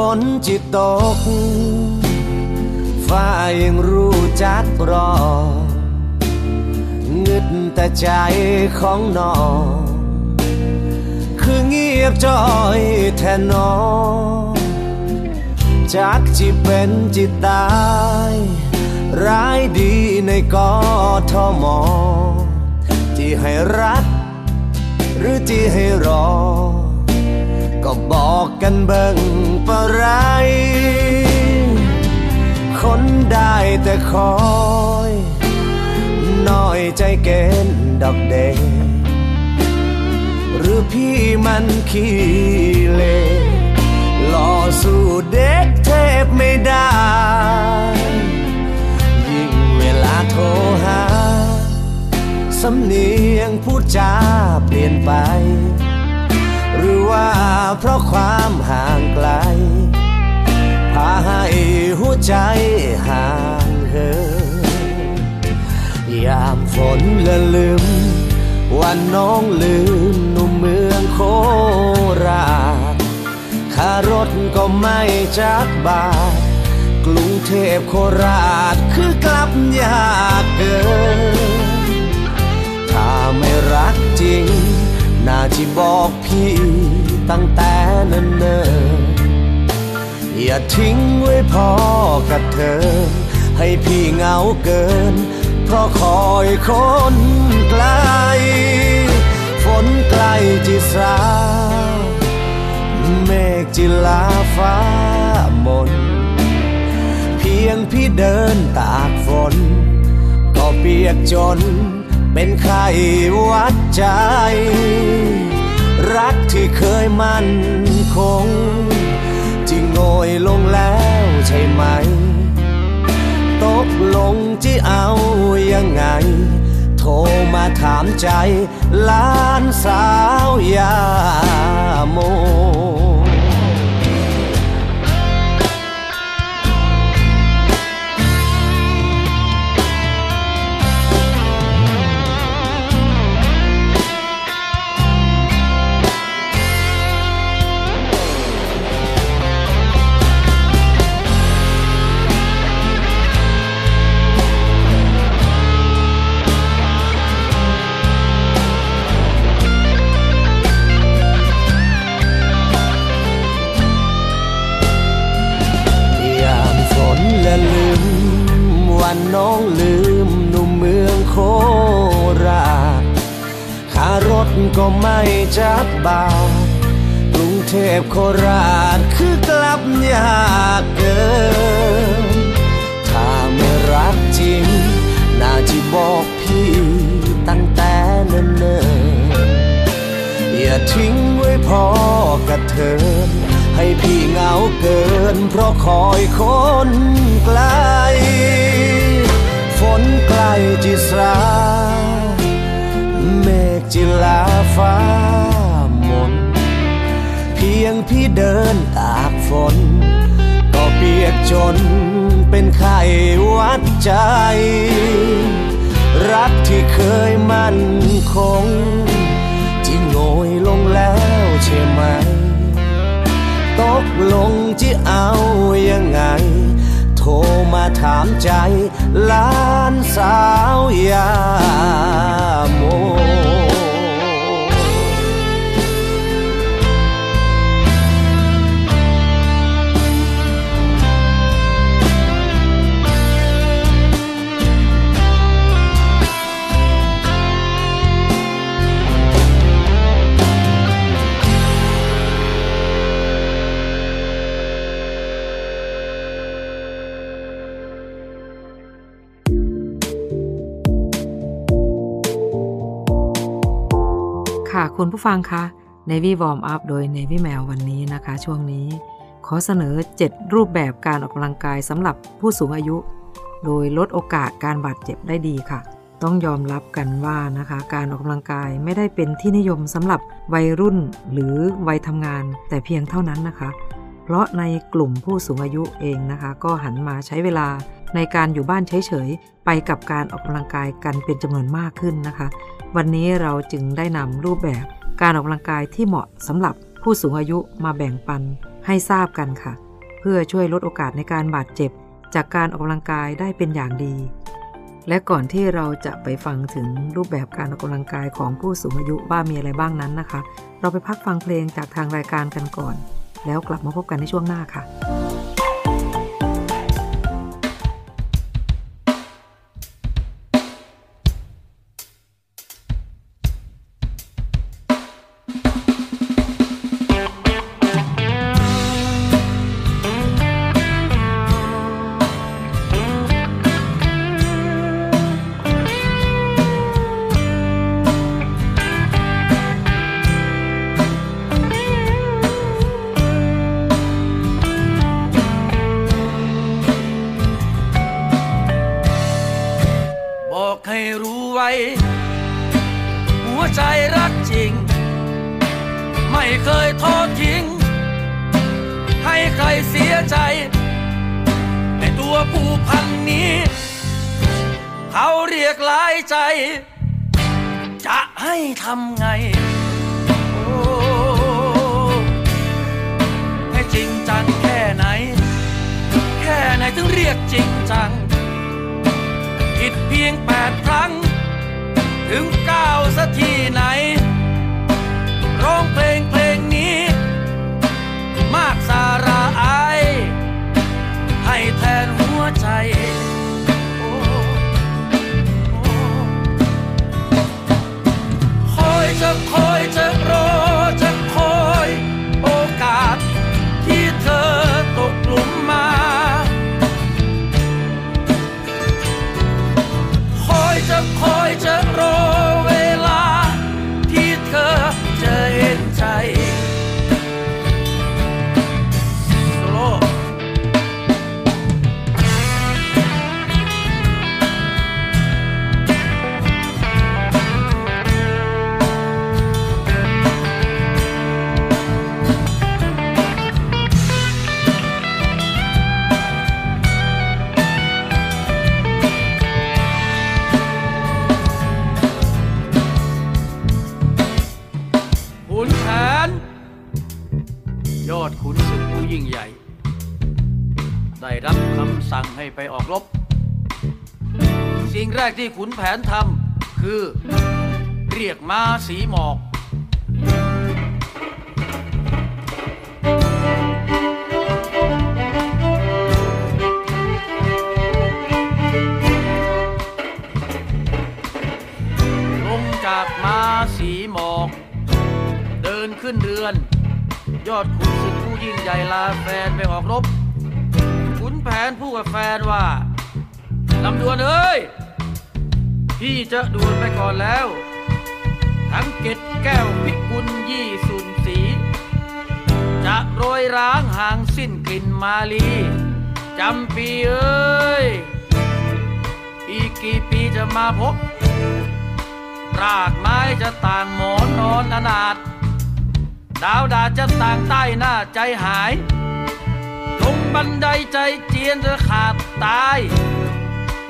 นฝนจิตตก ฟ้ายังรู้จักรอเงึดแต่ใจของน้อง คือเงียบจอยแทนน้องจักจิเป็นจิตตาย ร้ายดีในกอทมอที่ให้รัก หรือที่ให้รอ ก็บอกกันเบิ่ง คอยน้อยใจเกณฑ์ดอกเดงหรือพี่มันขี้เลหล่อสู้เด็กเทพไม่ได้ ยิ่งเวลาโทรหา สำเนียงพูดจาเปลี่ยนไป หรือว่าเพราะความห่างไกลพาให้หัวใจหา เหินยามฝนละลืม วันน้องลืมหนุ่มเมืองโคราชค่ารถก็ไม่จักบาท กรุงเทพโคราชคือกลับยากเกิน ถ้าไม่รักจริง น่าที่บอกพี่ตั้งแต่เนิ่นๆอย่าทิ้งไว้พอกับเธอ ให้พี่เหงาเกิน เพราะคอยคนไกล ฝนใกลจิสาเมฆจิลาฟ้ามน เพียงพี่เดินตากฝน ก็เปียกจนเป็นไข้วัดใจ รักที่เคยมั่นคงที่โงยลงแล้วใช่ไหม ตกลงจะเอายังไง โทรมาถามใจล้านสาวยา ณผู้ฟังคะ Navy Warm Up โดย Navy แมววันนี้นะคะ ช่วงนี้ ขอเสนอ 7 รูปแบบการออกกำลังกายสำหรับผู้สูงอายุ โดยลดโอกาสการบาดเจ็บได้ดีค่ะ ต้องยอมรับกันว่านะคะ การออกกำลังกายไม่ได้เป็นที่นิยมสำหรับวัยรุ่นหรือวัยทำงาน แต่เพียงเท่านั้นนะคะ เพราะในกลุ่มผู้สูงอายุเองนะคะ ก็หันมาใช้เวลาในการอยู่บ้านเฉยๆ ไปกับการออกกำลังกายกันเป็นจำนวนมากขึ้นนะคะ วันนี้เราจึงได้นำรูปแบบ การออกกำลังกายที่เหมาะสำหรับผู้สูงอายุมาแบ่งปันให้ทราบกันค่ะ เพื่อช่วยลดโอกาสในการบาดเจ็บ จากการออกกำลังกายได้เป็นอย่างดี และก่อนที่เราจะไปฟังถึงรูปแบบการออกกำลังกายของผู้สูงอายุว่ามีอะไรบ้างนั้นนะคะ เราไปพักฟังเพลงจากทางรายการกันก่อน แล้วกลับมาพบกันในช่วงหน้าค่ะ ผู้พันนี้ เขาเรียกหลายใจ จะให้ทำไงโอ้ให้จริงจังแค่ไหน แค่ไหนถึงเรียกจริงจัง ผิดเพียงแปดครั้ง ถึงเก้าสักทีไหน ร้องเพลงเพลงนี้ มากสาระอายให้แทนหัว ใจคอยจะคอยจะรอจะคอยโอกาส ที่เธอตกหลุมมา คอยจะคอยจะ สั่งให้ไปออกรบ สิ่งแรกที่ขุนแผนทำคือ เรียกม้าสีหมอก ลงจากม้าสีหมอก เดินขึ้นเรือน ยอดขุนศึกผู้ยิ่งใหญ่ลาแฟนไปออกรบ นแผนพูดกับแฟนว่าลำดวนเอ้ย พี่จะด่วนไปก่อนแล้ว ทั้งเกตแก้วพิกุลยี่สุนสี จะโรยร้างห่างสิ้นกลิ่นมาลีจำปีเอ้ย อีกกี่ปีจะมาพบ รากไม้จะต่างหมอนนอนอนาถดาวดาจะต่างใต้หน้าใจหาย บันไดใจเจียนจะขาดตาย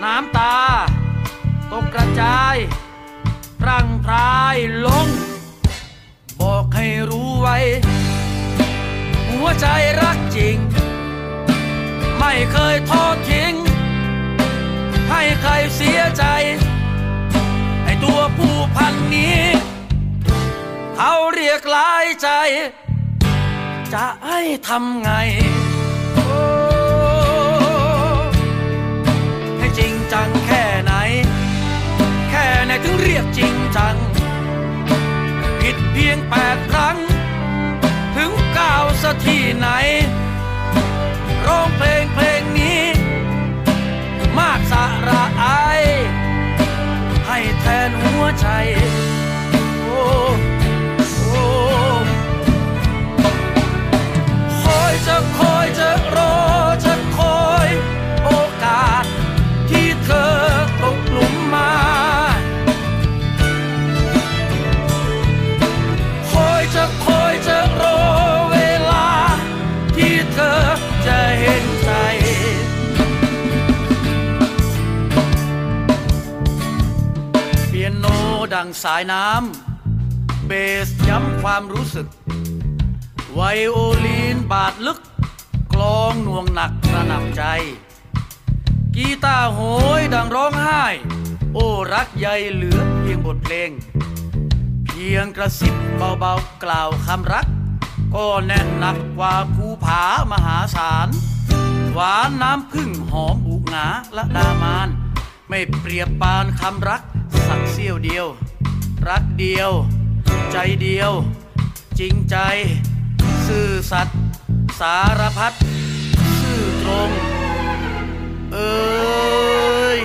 น้ำตา ตกกระจายร่างพรายลง บอกให้รู้ไว้ หัวใจรักจริง ไม่เคยทอดทิ้ง ให้ใครเสียใจไอตัวผู้พันนี้ เขาเรียกหลายใจ จะให้ทำไง เพียงแปดครั้ง ถึงก้าวสักที่ไหน ร้องเพลงเพลงนี้ มากสะระอาย ให้แทนหัวใจ โนดังสายน้ำเบสย้ำความรู้สึก ไวโอลีนบาดลึก กลองหน่วงหนักกระหน่ำใจ กีตาร์โหยดังร้องไห้ โอ้รักใยเหลือเพียงบทเพลง เพียงกระซิบเบาๆกล่าวคำรัก ก็แน่นหนักกว่าภูผามหาศาลหวานน้ำพึ่งหอมบุกหงาและดามาน ไม่เปรียบปานคำรักสักเสี้ยวเดียว รักเดียว ใจเดียว จริงใจ ซื่อสัตย์สารพัดซื่อตรง เอ้ย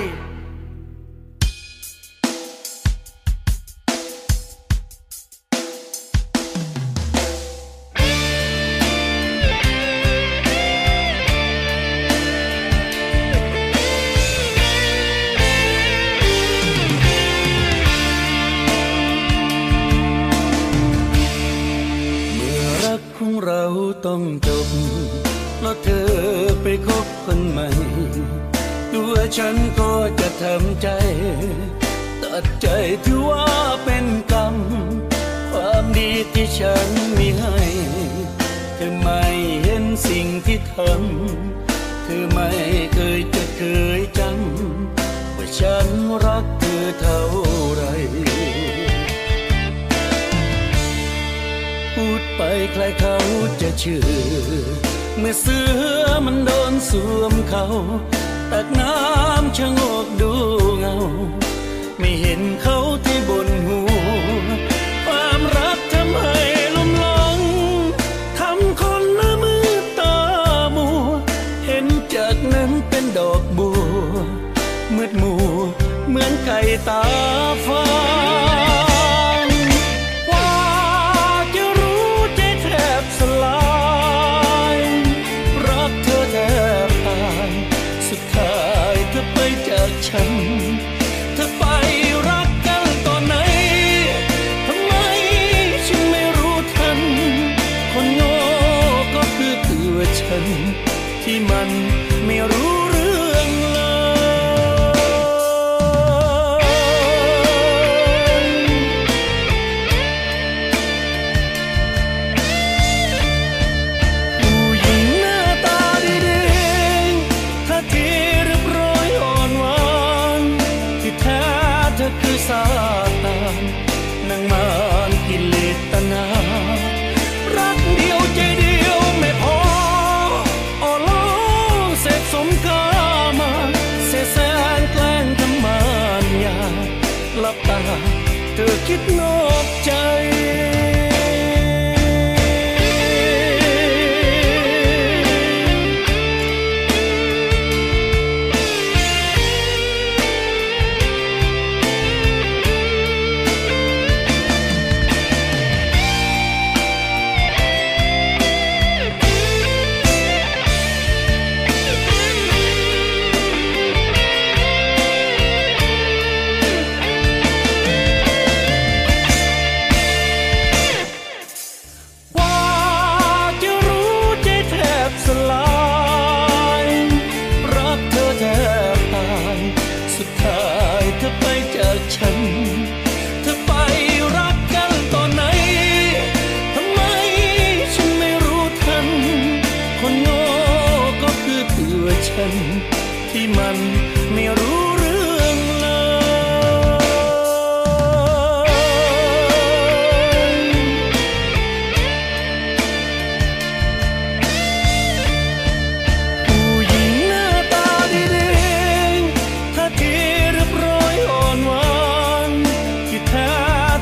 No.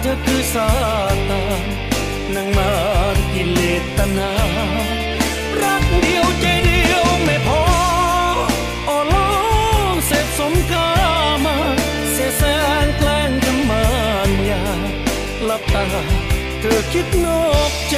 จะคือซาตานนางมารกิเลสตนารักเดียวใจเดียวไม่พออ๋อลองเสร็จสมกามาเสียแสงแกล้งทำมานยาหลับตาเธอคิดนอกใจ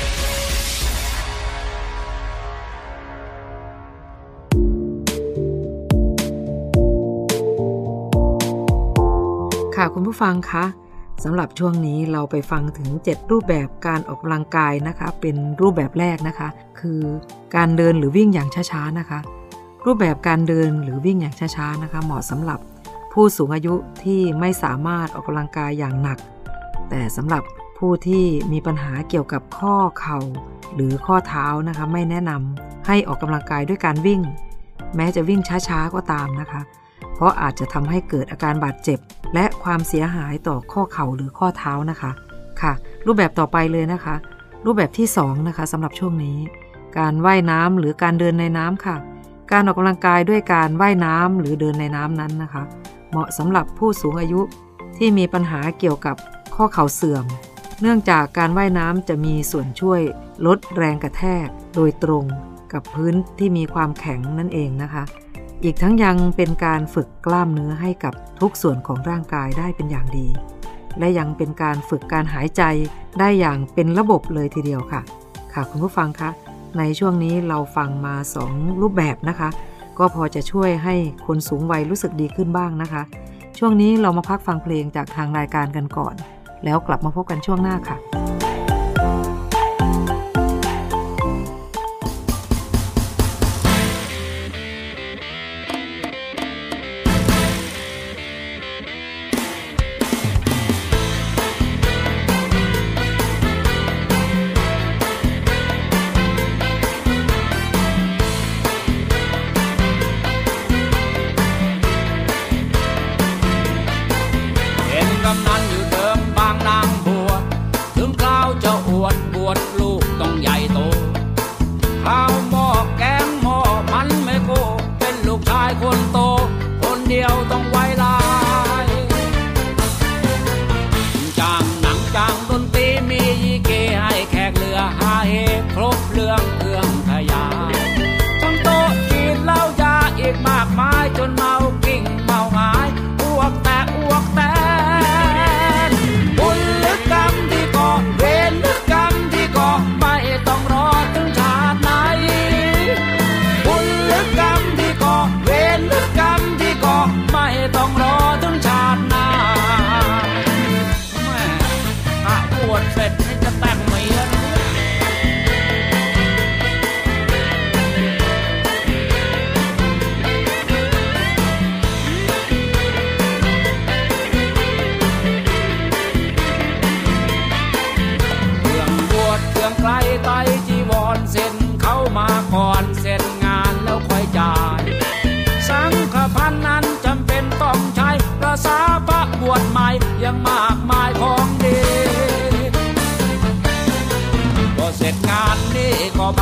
ค่ะคุณผู้ฟังคะสำหรับช่วงนี้เราไปฟังถึง 7 รูปแบบการออกกำลังกายนะคะ เป็นรูปแบบแรกนะคะ คือการเดินหรือวิ่งอย่างช้าๆนะคะ รูปแบบการเดินหรือวิ่งอย่างช้าๆนะคะ เหมาะสำหรับผู้สูงอายุที่ไม่สามารถออกกำลังกายอย่างหนัก แต่สำหรับผู้ที่มีปัญหาเกี่ยวกับข้อเข่า หรือข้อเท้านะคะ ไม่แนะนำให้ออกกำลังกายด้วยการวิ่ง แม้จะวิ่งช้าๆก็ตามนะคะ เพราะอาจจะทำให้เกิดอาการบาดเจ็บ และความเสียหายต่อข้อเข่าหรือข้อเท้านะคะ ค่ะ รูปแบบต่อไปเลยนะคะ รูปแบบที่2นะคะสำหรับช่วงนี้ การว่ายน้ำหรือการเดินในน้ำค่ะ การออกกำลังกายด้วยการว่ายน้ำหรือเดินในน้ำนั้นนะคะ เหมาะสำหรับผู้สูงอายุที่มีปัญหาเกี่ยวกับข้อเข่าเสื่อม เนื่องจากการว่ายน้ำจะมีส่วนช่วยลดแรงกระแทก โดยตรงกับพื้นที่มีความแข็งนั่นเองนะคะ อีกทั้งยังเป็นการฝึกกล้ามเนื้อให้กับทุกส่วนของร่างกายได้เป็นอย่างดี และยังเป็นการฝึกการหายใจได้อย่างเป็นระบบเลยทีเดียวค่ะ ค่ะคุณผู้ฟังคะ ในช่วงนี้เราฟังมา 2 รูปแบบนะคะ ก็พอจะช่วยให้คนสูงวัยรู้สึกดีขึ้นบ้างนะคะ ช่วงนี้เรามาพักฟังเพลงจากทางรายการกันก่อน แล้วกลับมาพบกันช่วงหน้าค่ะ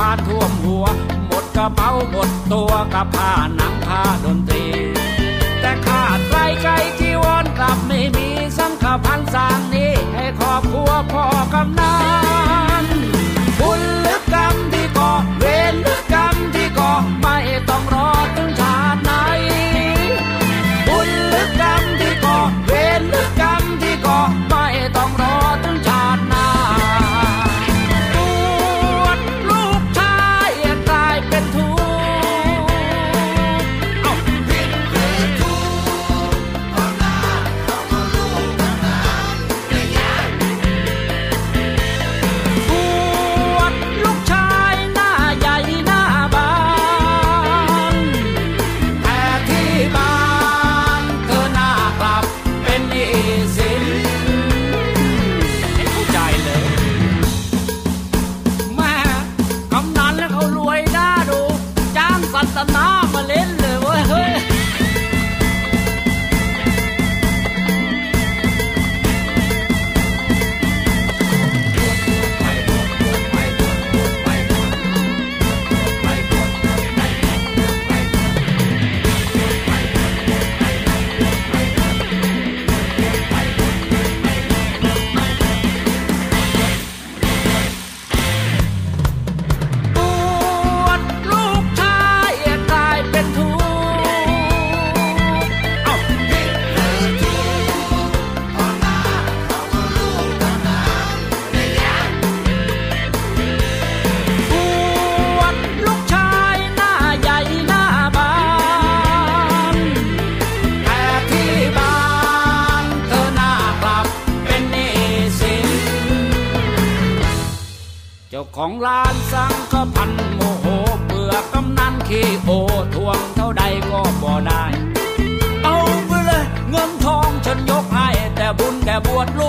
านท่วมหัว หมดกระเป๋าหมดตัวกับผ้าหนังผ้าดนตรี แต่ขาดไรไก่ที่วรกลับไม่มีสังขพันสางนี้ ให้ครอบครัวพ่อกำ ขี้โอทวงเท่าใดก็บ่ได้ เอาไปเลยเงินทองฉันยกให้แต่บุญแต่บวชลูก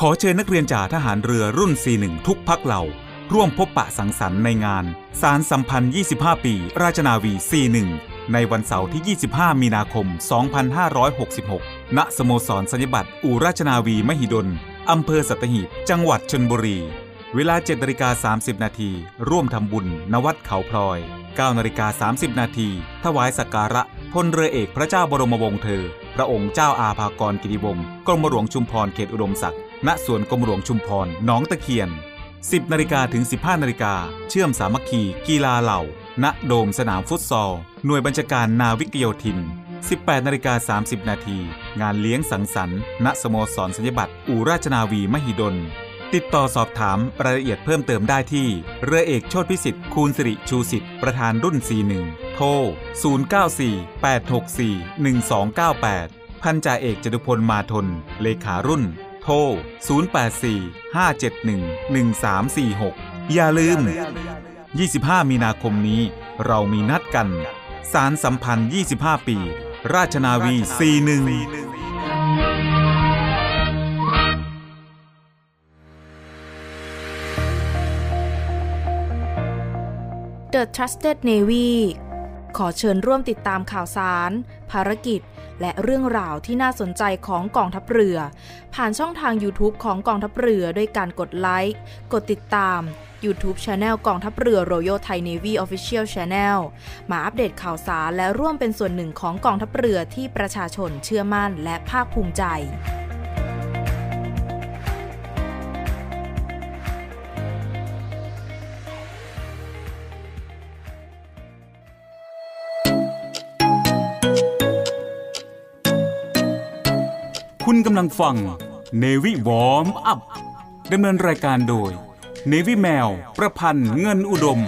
ขอเชิญนักเรียนจ่าทหารเรือรุ่น 41 ทุกพักเหล่า ร่วมพบปะสังสรรค์ในงาน สารสัมพันธ์ 25 ปี ราชนาวี 41 ในวันเสาร์ที่ 25 มีนาคม 2566 ณ สโมสรสัญญบัตรอู่ราชนาวีมหิดล อำเภอสัตหีบ จังหวัดชนบุรี เวลา7นาฬิกา30 นาที ร่วมทำบุญณวัดเขาพลอย9นาฬิกา30 นาที ถวายสักการะพลเรือเอกพระเจ้าบรมวงศ์เธอ พระองค์เจ้าอาภากรกิติวงศ์กรมหลวงชุมพรเขตอุดมศักดิ์ณสวนกรมหลวงชุมพรหนองตะเคียน 10นาฬิกาถึง 15นาฬิกาเชื่อมสามัคคี กีฬาเหล่า ณโดมสนามฟุตซอล หน่วยบัญชาการนาวิกโยธิน 18นาฬิกา30 นาที งานเลี้ยงสังสรรค์ ณสโมสรสัญญบัตรอู่ราชนาวีมหิดล ติดต่อสอบถามรายละเอียดเพิ่มเติมได้ที่ เรือเอกโชติพิสิทธิ์คูณสิริชูสิทธิ์ประธานรุ่น 41 โทร 0948641298 พันจ่าเอกจตุพลมาทน เลขารุ่น โทร 0845711346 อย่าลืม 25 มีนาคมนี้เรามีนัดกัน สารสัมพันธ์ 25 ปี ราชนาวี 41 The Trusted Navy ขอเชิญร่วมติดตามข่าวสาร ภารกิจ และเรื่องราวที่น่าสนใจของกองทัพเรือ ผ่านช่องทาง YouTube ของกองทัพเรือด้วยการกดไลค์กดติดตาม YouTube Channel กองทัพเรือ Royal Thai Navy Official Channel มาอัปเดตข่าวสารและร่วมเป็นส่วนหนึ่งของกองทัพเรือที่ประชาชนเชื่อมั่นและภาคภูมิใจ คุณกำลังฟัง Navy Warm Up ดำเนินรายการโดย Navy แมว ประพันธ์เงินอุดม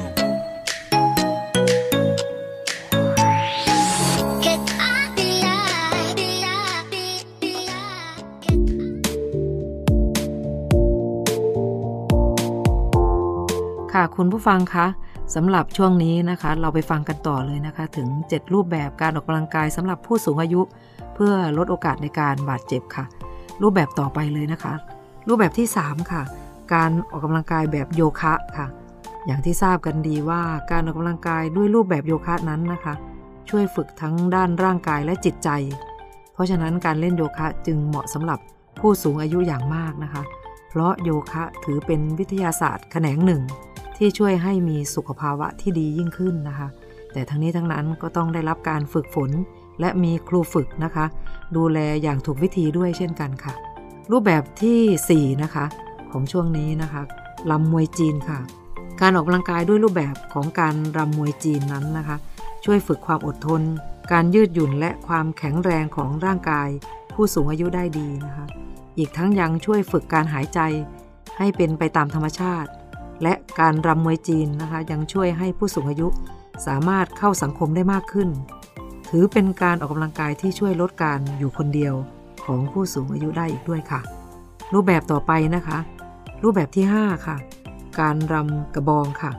ค่ะคุณผู้ฟังคะสำหรับช่วงนี้นะคะ เราไปฟังกันต่อเลยนะคะ ถึง 7 รูปแบบการออกกำลังกายสำหรับผู้สูงอายุ เพื่อลดโอกาสในการบาดเจ็บค่ะ รูปแบบต่อไปเลยนะคะ รูปแบบที่ 3 ค่ะ การออกกำลังกายแบบโยคะค่ะ อย่างที่ทราบกันดีว่าการออกกำลังกายด้วยรูปแบบโยคะนั้นนะคะ ช่วยฝึกทั้งด้านร่างกายและจิตใจ เพราะฉะนั้นการเล่นโยคะจึงเหมาะสำหรับผู้สูงอายุอย่างมากนะคะ เพราะโยคะถือเป็นวิทยาศาสตร์แขนงหนึ่ง ที่ช่วยให้มีสุขภาวะที่ดียิ่งขึ้นนะคะ แต่ทั้งนี้ทั้งนั้นก็ต้องได้รับการฝึกฝน และมีครูฝึกนะคะ ดูแลอย่างถูกวิธีด้วยเช่นกันค่ะ รูปแบบทีสี่ 4 นะคะ ของช่วงนี้นะคะลำมวยจีนค่ะ การออกกำลังกายด้วยรูปแบบของการรำมวยจีนนั้นนะคะ ช่วยฝึกความอดทน การยืดหยุ่นและความแข็งแรงของร่างกาย ผู้สูงอายุได้ดีนะคะ อีกทั้งยังช่วยฝึกการหายใจ ให้เป็นไปตามธรรมชาติ และการรำมวยจีนนะคะ ยังช่วยให้ผู้สูงอายุสามารถเข้าสังคมได้มากขึ้น ถือเป็นการออกกำลังกายที่ช่วยลดการอยู่คนเดียวของผู้สูงอายุได้อีกด้วยค่ะ รูปแบบต่อไปนะคะ รูปแบบที่ 5 ค่ะ การรำกระบองค่ะ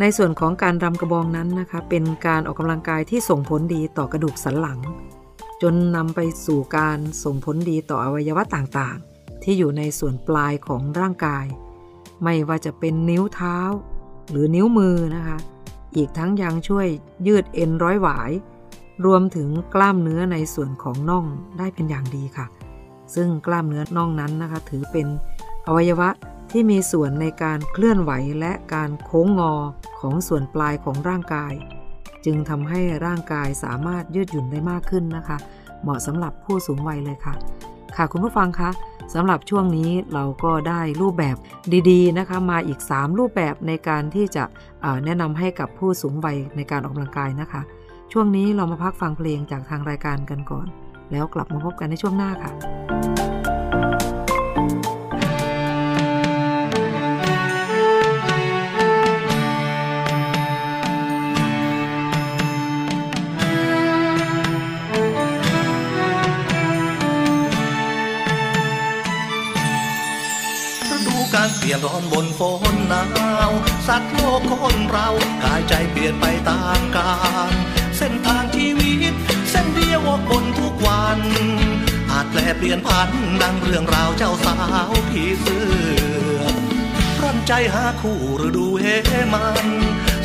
ในส่วนของการรำกระบองนั้นนะคะ เป็นการออกกำลังกายที่ส่งผลดีต่อกระดูกสันหลัง จนนำไปสู่การส่งผลดีต่ออวัยวะต่างๆ ที่อยู่ในส่วนปลายของร่างกาย ไม่ว่าจะเป็นนิ้วเท้า หรือนิ้วมือนะคะ อีกทั้งยังช่วยยืดเอ็นร้อยหวาย รวมถึงกล้ามเนื้อในส่วนของน่องได้เป็นอย่างดีค่ะ ซึ่งกล้ามเนื้อน่องนั้นนะคะ ถือเป็นอวัยวะที่มีส่วนในการเคลื่อนไหวและการโค้งงอของส่วนปลายของร่างกาย จึงทำให้ร่างกายสามารถยืดหยุ่นได้มากขึ้นนะคะ เหมาะสำหรับผู้สูงวัยเลยค่ะ ค่ะคุณผู้ฟังคะสำหรับช่วงนี้เราก็ได้รูปแบบดีๆนะคะ มาอีก 3 รูปแบบในการที่จะแนะนำให้กับผู้สูงวัยในการออกกำลังกายนะคะ ช่วงนี้เรามาพักฟังเพลงจากทางรายการกันก่อน แล้วกลับมาพบกันในช่วงหน้าค่ะฤดูการเปลี่ยนร้อนบนฝนหนาว สัตว์โลกคนเรากายใจเปลี่ยนไปตามกาล เส้นทางชีวิต เส้นเดียววกบนทุกวัน อาจแปลเปลี่ยนผันดังเรื่องราวเจ้าสาวผีเสื้อร่อนใจหาคู่ฤดูเฮมัน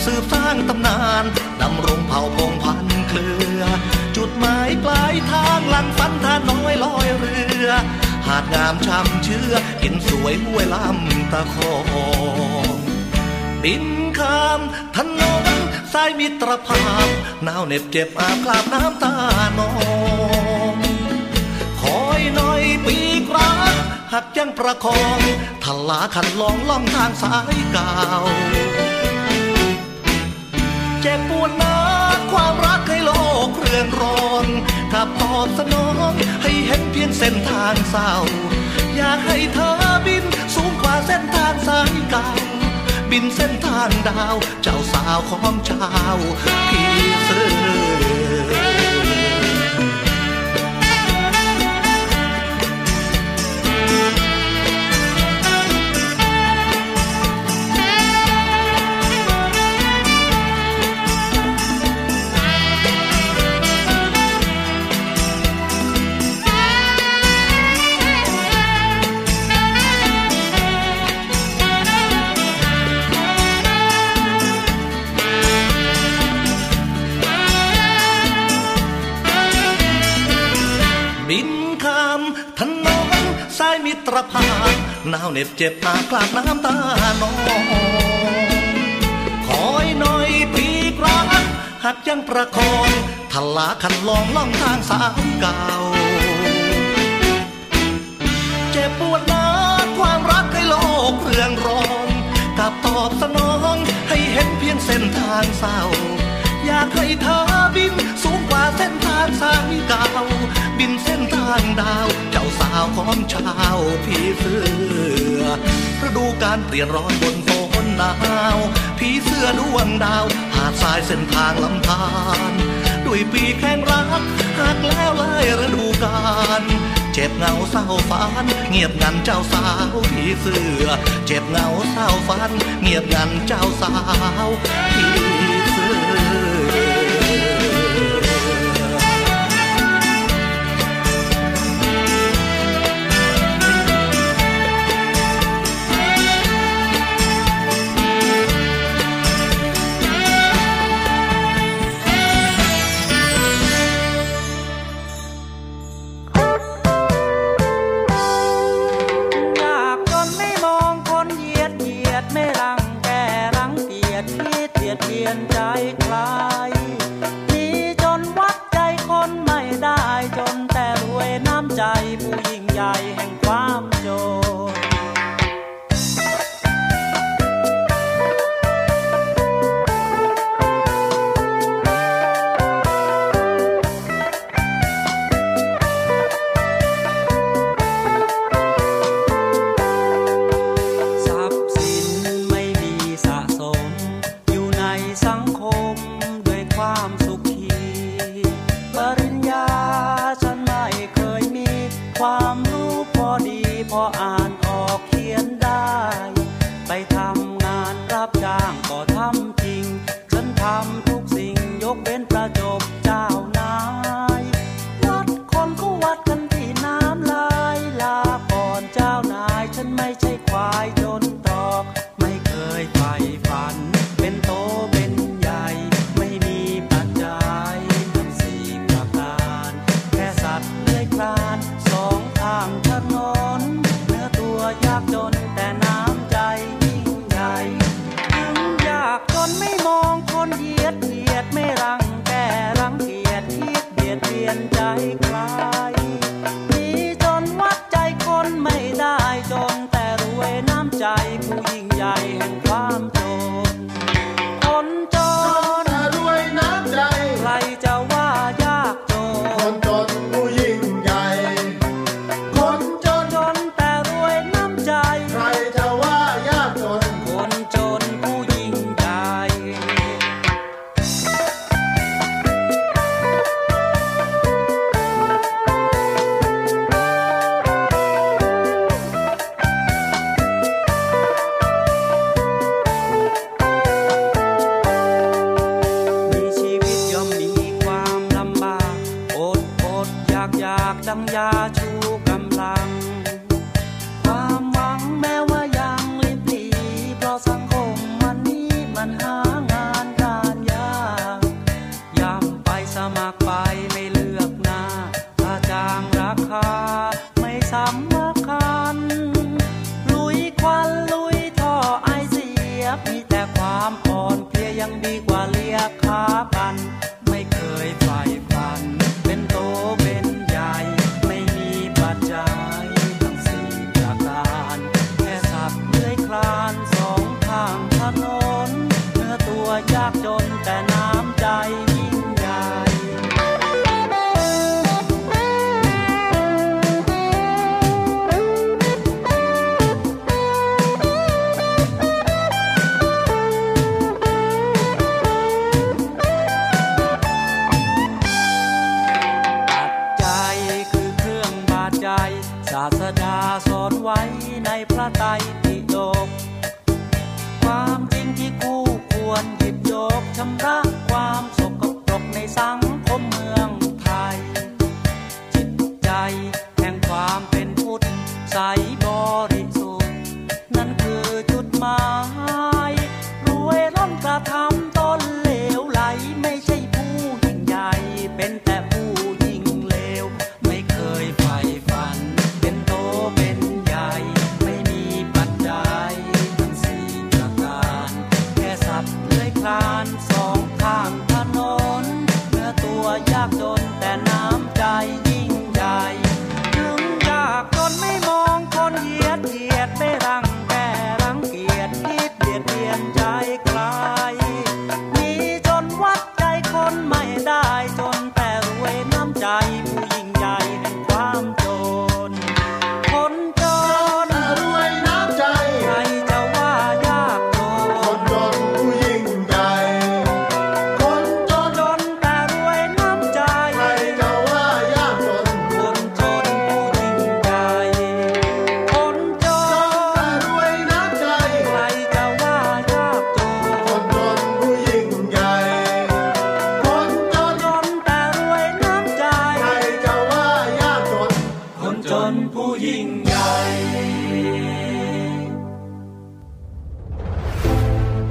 สืบสร้างตำนานดำรงเผ่าพงพันเครือ จุดหมายปลายทางหลังฝันท่าน้อยลอยเรือ หาดงามช่ำเชื่อเห็นสวยห้วยลำตะคองบินข้ามถนน สายมิตรภาพหนาวเหน็บเจ็บอาบกลาบน้ำตานองคอยหน่อยปีกรักหักยังประคองทลาขันลองล่องทางสายเก่าเจ็บปวดนักความรักให้โลกเรืองรองถ้าตอบสนองให้เห็นเพียงเส้นทางเศร้า อยากให้เธอบินสูงกว่าเส้นทางสายเก่า บินเส้นทางดาว เจ้าสาวของชาวพี่เสื้อ「 หนาวเหน็บเจ็บตาคลาดน้ำตาหนองคอยหน่อยปีกรักหักยังประคองทลาคันลองล่องทางสาวเก่า เจ็บปวดนาความรักให้โลกเรื่องร้อนกับตอบสนองให้เห็นเพียงเส้นทางเศร้า อยากให้เธอบินสูงกว่าเส้นทางสายเก่าบินเส้นทางางดาว เจ้าสาวของชาวผีเสื้อฤดูการเปลี่ยนร้อนบนฝนหนาวผีเสื้อดวงดาว หาดทรายเส้นทางลำธารด้วยปีแข้งรักหากแล้วไล่ฤดูการเจ็บเงาเศร้าฝัน เงียบงันเจ้าสาวผีเสือเจ็บเงาเศร้าฝัน เงียบงันเจ้าสาวผีเสือ like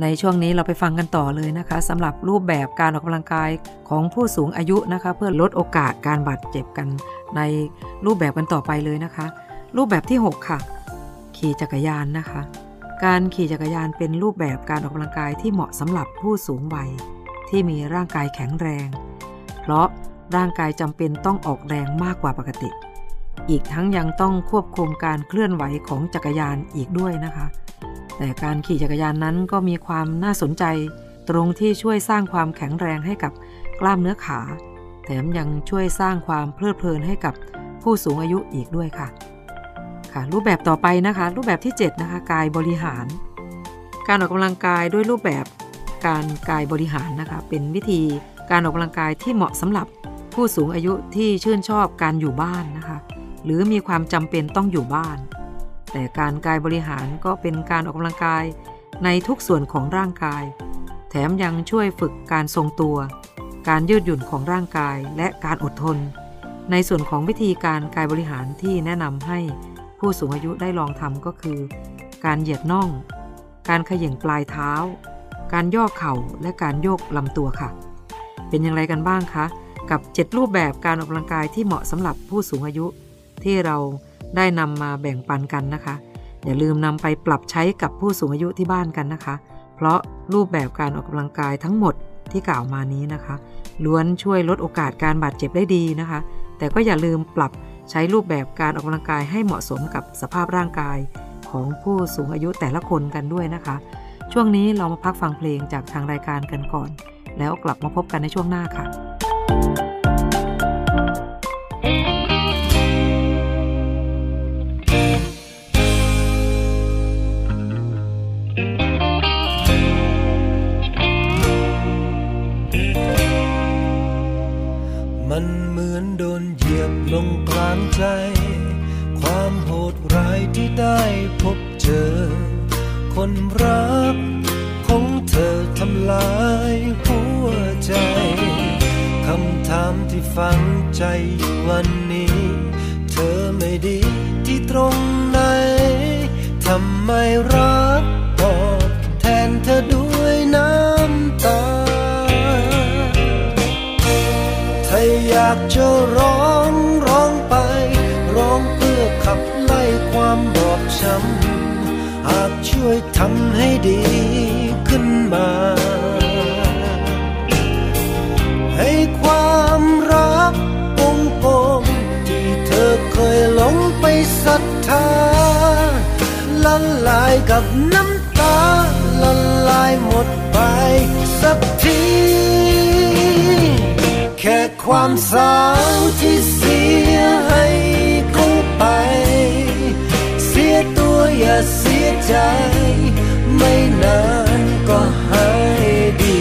ในช่วงนี้เราไปฟังกันต่อเลยนะคะสำหรับรูปแบบการออกกำลังกายของผู้สูงอายุนะคะ เพื่อลดโอกาสการบาดเจ็บกันในรูปแบบกันต่อไปเลยนะคะ รูปแบบที่ 6 ค่ะ ขี่จักรยานนะคะ การขี่จักรยานเป็นรูปแบบการออกกำลังกายที่เหมาะสำหรับผู้สูงวัย ที่มีร่างกายแข็งแรง เพราะร่างกายจำเป็นต้องออกแรงมากกว่าปกติ อีกทั้งยังต้องควบคุมการเคลื่อนไหวของจักรยานอีกด้วยนะคะ แต่การขี่จักรยานนั้นก็มีความน่าสนใจ ตรงที่ช่วยสร้างความแข็งแรงให้กับกล้ามเนื้อขา แถมยังช่วยสร้างความเพลิดเพลินให้กับผู้สูงอายุอีกด้วยค่ะ ค่ะ รูปแบบต่อไปนะคะ รูปแบบที่ 7 นะคะ กายบริหาร การออกกำลังกายด้วยรูปแบบการกายบริหารนะคะ เป็นวิธีการออกกำลังกายที่เหมาะสำหรับผู้สูงอายุที่ชื่นชอบการอยู่บ้านนะคะ หรือมีความจำเป็นต้องอยู่บ้าน แต่การกายบริหารก็เป็นการออกกำลังกายในทุกส่วนของร่างกาย แถมยังช่วยฝึกการทรงตัว การยืดหยุ่นของร่างกายและการอดทน ในส่วนของวิธีการกายบริหารที่แนะนำให้ผู้สูงอายุได้ลองทำก็คือ การเหยียดน่อง การขย่งปลายเท้า การย่อเข่าและการโยกลำตัวค่ะ เป็นอย่างไรกันบ้างคะ กับ 7 รูปแบบการออกกำลังกายที่เหมาะสำหรับผู้สูงอายุที่เรา ได้นำมาแบ่งปันกันนะคะ อย่าลืมนำไปปรับใช้กับผู้สูงอายุที่บ้านกันนะคะ เพราะรูปแบบการออกกำลังกายทั้งหมดที่กล่าวมานี้นะคะ ล้วนช่วยลดโอกาสการบาดเจ็บได้ดีนะคะ แต่ก็อย่าลืมปรับใช้รูปแบบการออกกำลังกายให้เหมาะสมกับสภาพร่างกายของผู้สูงอายุแต่ละคนกันด้วยนะคะ ช่วงนี้เรามาพักฟังเพลงจากทางรายการกันก่อน แล้วกลับมาพบกันในช่วงหน้าค่ะ มันเหมือนโดนเหยียบลงกลางใจ ความโหดร้ายที่ได้พบเจอ คนรักของเธอทำลายหัวใจ คำถามที่ฝังใจอยู่วันนี้ เธอไม่ดีที่ตรงไหน ทำไมรัก เธอด้วยน้ำตา ถ้าอยากจะร้องร้องไป ร้องเพื่อขับไล่ความบอบช้ำ หากช่วยทำให้ดีขึ้นมา ให้ความรักปงปงที่เธอเคยหลงไปศรัทธาละลายกับน้ำ แค่ความสาวที่เสียให้เขาไป เสียตัวอย่าเสียใจ ไม่นานก็หายดี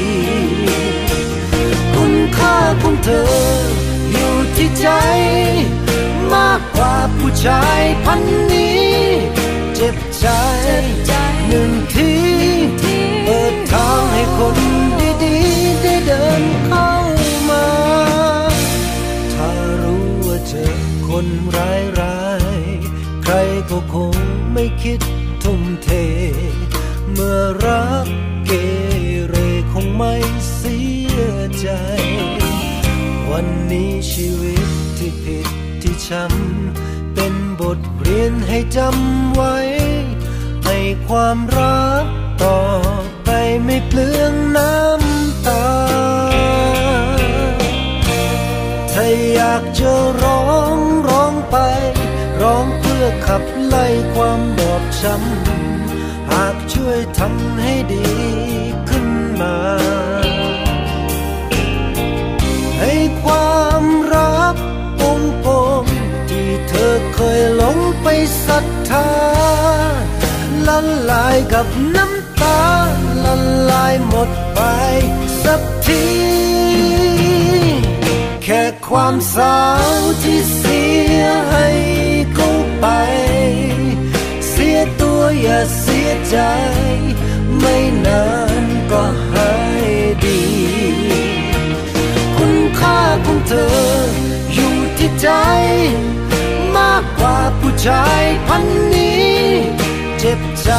คุณค่าของเธอ อยู่ที่ใจ มากกว่าผู้ชายพันนี้ เจ็บใจหนึ่งทีเปิดทางให้คนดีๆได้เดิน คนร้ายร้ายๆใครก็คงไม่คิดทุ่มเท เมื่อรักเกเรคงไม่เสียใจ วันนี้ชีวิตที่ผิดที่ช้ำเป็นบทเรียนให้จำไว้ ให้ความรักต่อไปไม่เปลืองน้ำตา ถ้าอยากจะร้อง ไป ร้องเพื่อขับไล่ความบอบช้ำหากช่วยทำให้ดีขึ้นมา ให้ความรักองพงที่เธอเคยหลงไปศรัทธาละลายกับน้ำตาละลายหมดไปสักทีแค่ความสาวที่สี ยให้เขาไป เสียตัวอย่าเสียใจ ไม่นานก็หายดี คุณค่าของเธอ อยู่ที่ใจ มากกว่าผู้ชายพันนี้ เจ็บใจ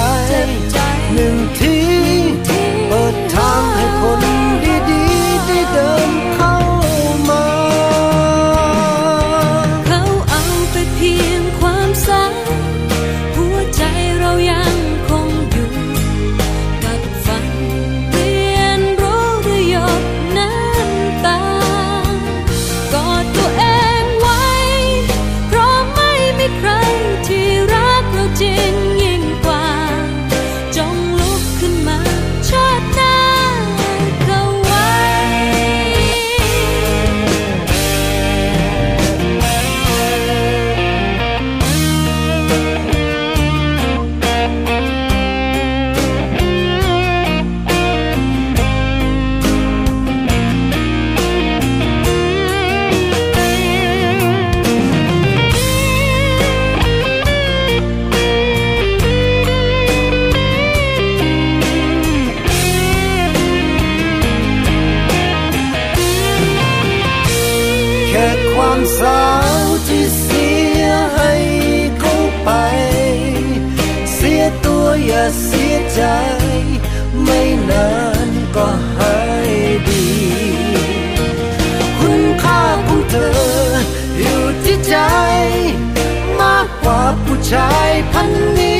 เสียใจ ไม่นานก็หายดี คุณค่าของเธอ อยู่ที่ใจ มากกว่าผู้ชายพันนี้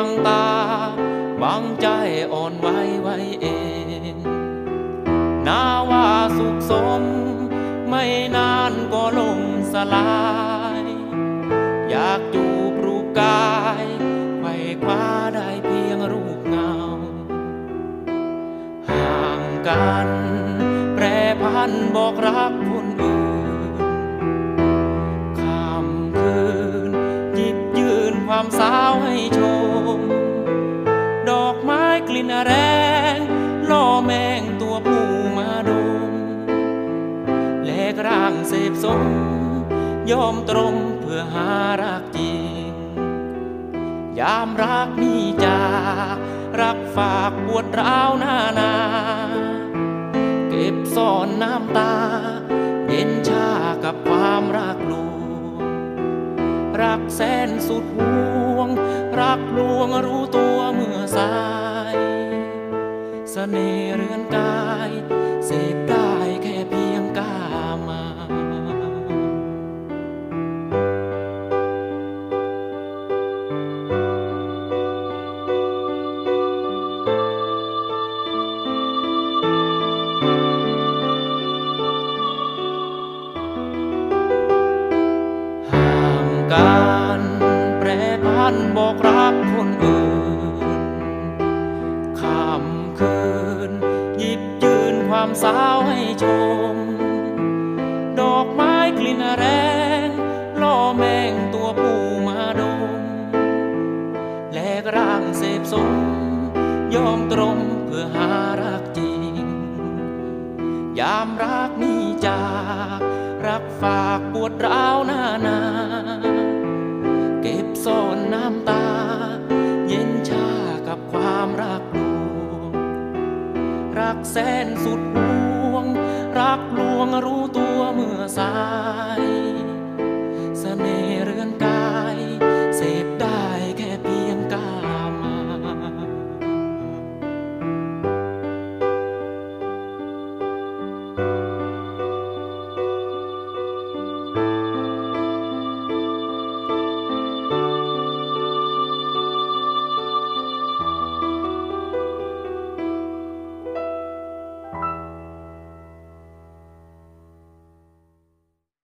บังตา บังใจอ่อนไหวไว้เอง นาว่าสุขสม ไม่นานก็ลงสลาย อยากจูบรูปกายไขว่คว้าได้เพียงรูปเงา ห่างกัน แปรพันบอกรัก แรงล่อแมงตัวผู้มาดมแลกร่างเสพสม ยอมตรงเพื่อหารักจริง ยามรักนี่จากรักฝากปวดร้าวหน้านา เก็บซ่อนน้ำตา เย็นชากับความรักลวงรักแสนสุดห่วง รักลวงรู้ตัวเมื่อสาย สน่ห์เรือนกาย เสพได้ สาวให้ชม ดอกไม้กลิ่นแรงล่อแมงตัวผู้มาดม แลกร่างเสพสม ยอมตรงเพื่อหารักจริง ยามรักนี้จาก รักฝากปวดร้าวหน้านา เก็บซ่อนน้ำตา เย็นชากับความรักลวงรักแสนสุด มารู้ตัวเมื่อสาย